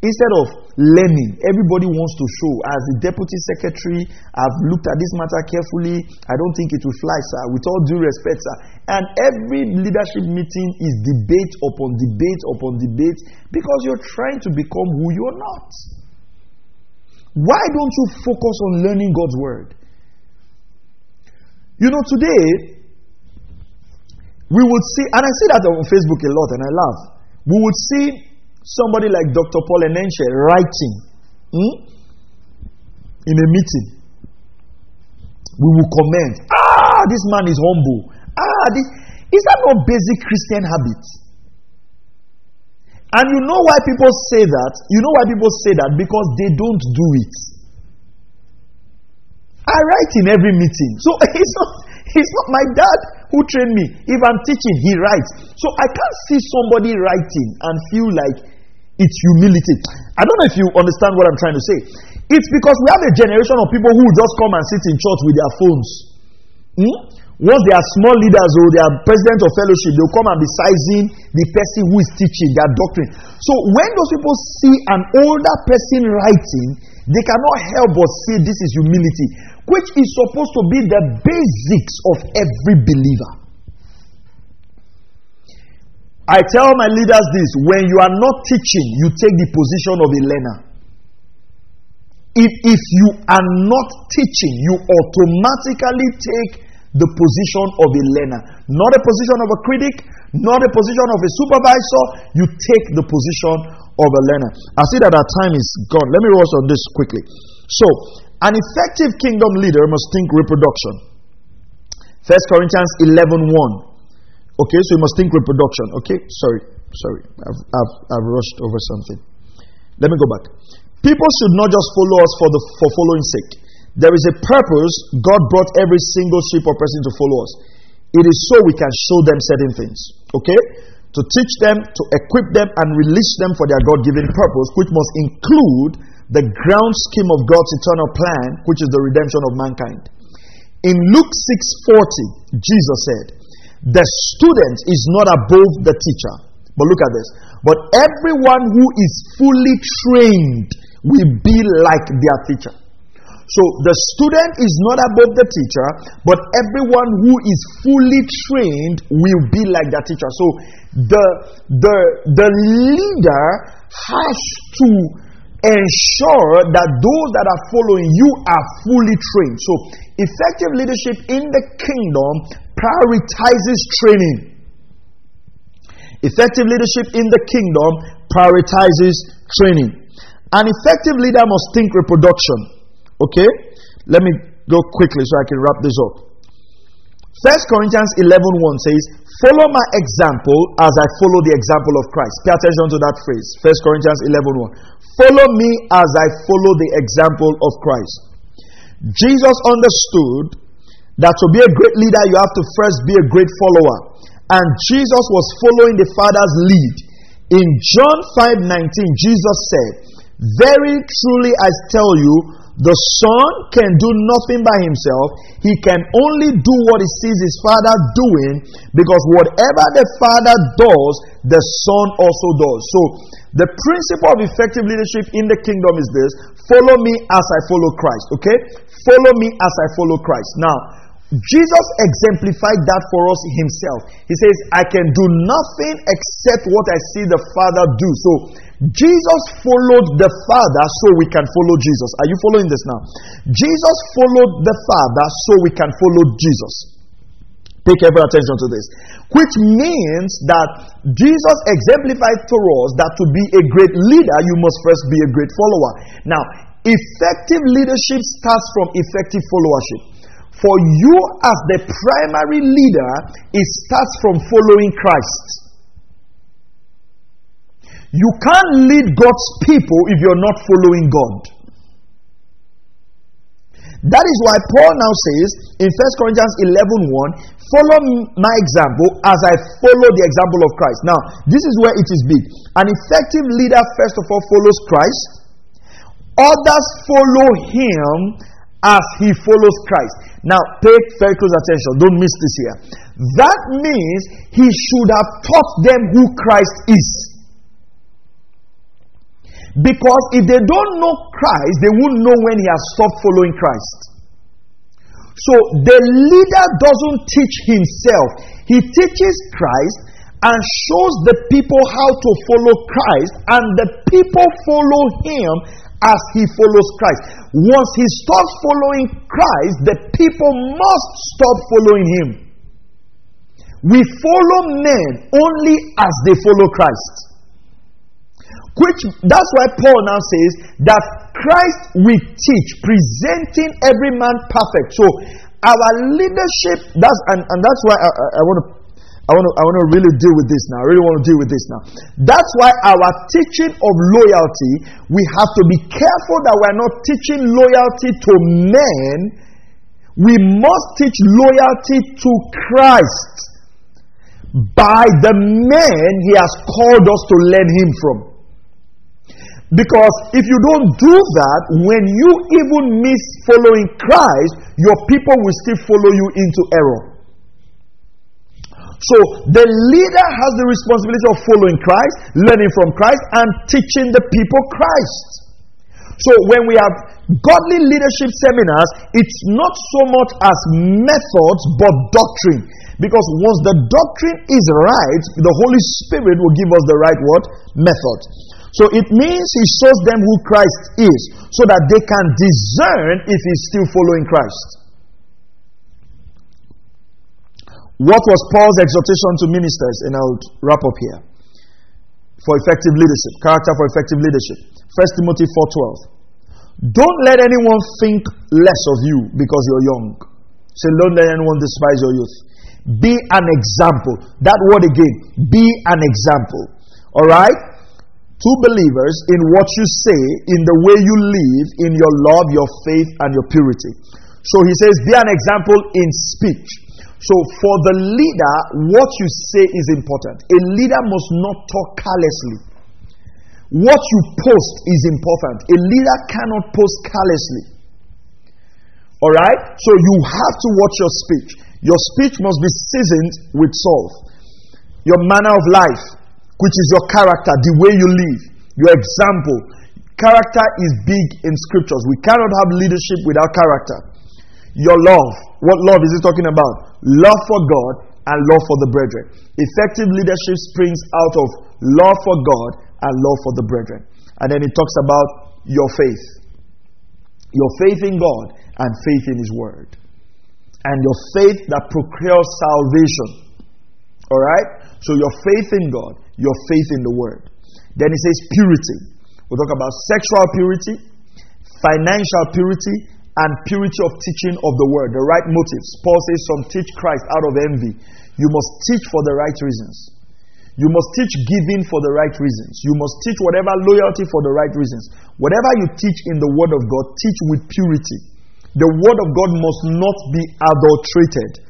instead of learning, everybody wants to show. As the deputy secretary, I've looked at this matter carefully. I don't think it will fly, sir. With all due respect, sir. And every leadership meeting is debate upon debate upon debate because you're trying to become who you're not. Why don't you focus on learning God's word? You know, today, we would see, and I see that on Facebook a lot, and I laugh. We would see somebody like Dr. Paul Enenche writing hmm, in a meeting. We will comment, ah, this man is humble. Ah, this, is that not basic Christian habits? And you know why people say that? You know why people say that? Because they don't do it. I write in every meeting. So it's not, it's not my dad who trained me. If I'm teaching, he writes. So I can't see somebody writing and feel like it's humility. I don't know if you understand what I'm trying to say. It's because we have a generation of people who just come and sit in church with their phones. Hmm? Once they are small leaders or they are president of fellowship, they'll come and be sizing the person who is teaching their doctrine. So when those people see an older person writing, they cannot help but say this is humility, which is supposed to be the basics of every believer. I tell my leaders this when you are not teaching, you take the position of a learner. If, if you are not teaching, you automatically take the position of a learner, not a position of a critic, not a position of a supervisor. You take the position of a learner. I see that our time is gone. Let me rush on this quickly. So, an effective kingdom leader must think reproduction. First Corinthians 11 1. Okay, so you must think reproduction. Okay, sorry, sorry, I've, I've, I've rushed over something. Let me go back. People should not just follow us for, the, for following sake. There is a purpose God brought every single sheep or person to follow us. It is so we can show them certain things. Okay? To teach them, to equip them, and release them for their God given purpose, which must include the ground scheme of God's eternal plan, which is the redemption of mankind. In Luke 6:40, Jesus said, "The student is not above the teacher." But look at this. But everyone who is fully trained will be like their teacher. So the student is not above the teacher, but everyone who is fully trained will be like that teacher. So the the the leader has to ensure that those that are following you are fully trained. So effective leadership in the kingdom prioritizes training. Effective leadership in the kingdom prioritizes training. An effective leader must think reproduction. Okay? Let me go quickly so I can wrap this up. First Corinthians 11 1 says, Follow my example as I follow the example of Christ. Pay attention to that phrase. First Corinthians 11 1. Follow me as I follow the example of Christ. Jesus understood that to be a great leader, you have to first be a great follower. And Jesus was following the Father's lead. In John 5 19, Jesus said, Very truly I tell you, the Son can do nothing by himself. He can only do what he sees his Father doing because whatever the Father does, the Son also does. So, the principle of effective leadership in the kingdom is this follow me as I follow Christ. Okay? Follow me as I follow Christ. Now, Jesus exemplified that for us himself. He says, I can do nothing except what I see the Father do. So, Jesus followed the Father so we can follow Jesus. Are you following this now? Jesus followed the Father so we can follow Jesus. Pay careful attention to this. Which means that Jesus exemplified to us that to be a great leader, you must first be a great follower. Now, effective leadership starts from effective followership. For you, as the primary leader, it starts from following Christ. You can't lead God's people if you're not following God. That is why Paul now says in 1 Corinthians 11 1, follow my example as I follow the example of Christ. Now, this is where it is big. An effective leader, first of all, follows Christ, others follow him as he follows Christ. Now, pay very close attention. Don't miss this here. That means he should have taught them who Christ is. Because if they don't know Christ, they won't know when he has stopped following Christ. So the leader doesn't teach himself, he teaches Christ and shows the people how to follow Christ, and the people follow him as he follows Christ. Once he stops following Christ, the people must stop following him. We follow men only as they follow Christ. Which that's why Paul now says that Christ we teach, presenting every man perfect. So our leadership, that's and, and that's why I, I, I want to I want to I want to really deal with this now. I really want to deal with this now. That's why our teaching of loyalty, we have to be careful that we're not teaching loyalty to men. We must teach loyalty to Christ by the men he has called us to learn him from. Because if you don't do that, when you even miss following Christ, your people will still follow you into error. So the leader has the responsibility of following Christ, learning from Christ, and teaching the people Christ. So when we have godly leadership seminars, it's not so much as methods but doctrine. Because once the doctrine is right, the Holy Spirit will give us the right what? Method. So it means he shows them who Christ is so that they can discern if he's still following Christ. What was Paul's exhortation to ministers? And I'll wrap up here. For effective leadership, character for effective leadership. 1 Timothy 4:12. Don't let anyone think less of you because you're young. Say, don't let anyone despise your youth. Be an example. That word again. Be an example. All right? To believers in what you say, in the way you live, in your love, your faith, and your purity. So he says, be an example in speech. So for the leader, what you say is important. A leader must not talk carelessly. What you post is important. A leader cannot post carelessly. All right? So you have to watch your speech. Your speech must be seasoned with salt. Your manner of life, which is your character, the way you live, your example. Character is big in scriptures. We cannot have leadership without character. Your love. What love is he talking about? Love for God and love for the brethren. Effective leadership springs out of love for God and love for the brethren. And then he talks about your faith. Your faith in God and faith in His Word. And your faith that procures salvation. Alright? So your faith in God, your faith in the Word. Then he says purity. We'll talk about sexual purity, financial purity, and purity of teaching of the Word, the right motives. Paul says, Some teach Christ out of envy. You must teach for the right reasons. You must teach giving for the right reasons. You must teach whatever loyalty for the right reasons. Whatever you teach in the Word of God, teach with purity. The Word of God must not be adulterated.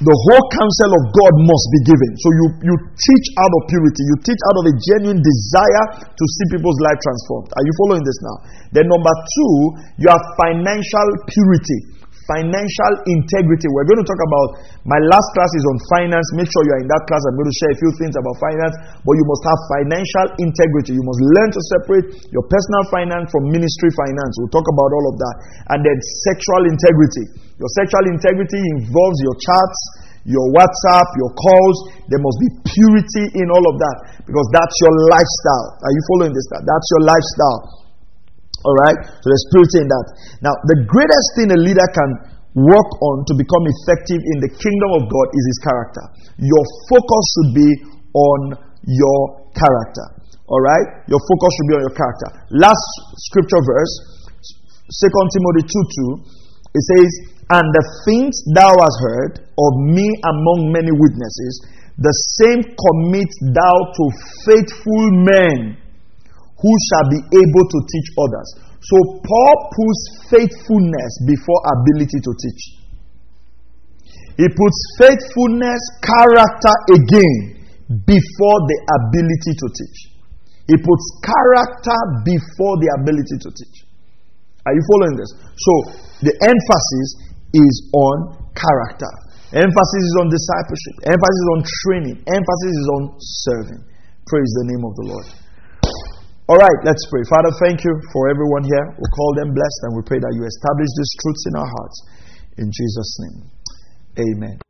The whole counsel of God must be given. So you, you teach out of purity. You teach out of a genuine desire to see people's life transformed. Are you following this now? Then, number two, you have financial purity financial integrity. We're going to talk about my last class is on finance. Make sure you are in that class. I'm going to share a few things about finance, but you must have financial integrity. You must learn to separate your personal finance from ministry finance. We'll talk about all of that. And then sexual integrity. Your sexual integrity involves your chats, your WhatsApp, your calls. There must be purity in all of that because that's your lifestyle. Are you following this? That's your lifestyle. All right? So there's purity in that. Now, the greatest thing a leader can work on to become effective in the kingdom of God is his character. Your focus should be on your character. All right? Your focus should be on your character. Last scripture verse, 2 Timothy 2 2, it says, And the things thou hast heard of me among many witnesses, the same commit thou to faithful men who shall be able to teach others. So Paul puts faithfulness before ability to teach. He puts faithfulness, character again before the ability to teach. He puts character before the ability to teach. Are you following this? So the emphasis is on character. Emphasis is on discipleship. Emphasis is on training. Emphasis is on serving. Praise the name of the Lord. All right, let's pray. Father, thank you for everyone here. We call them blessed and we pray that you establish these truths in our hearts. In Jesus' name, amen.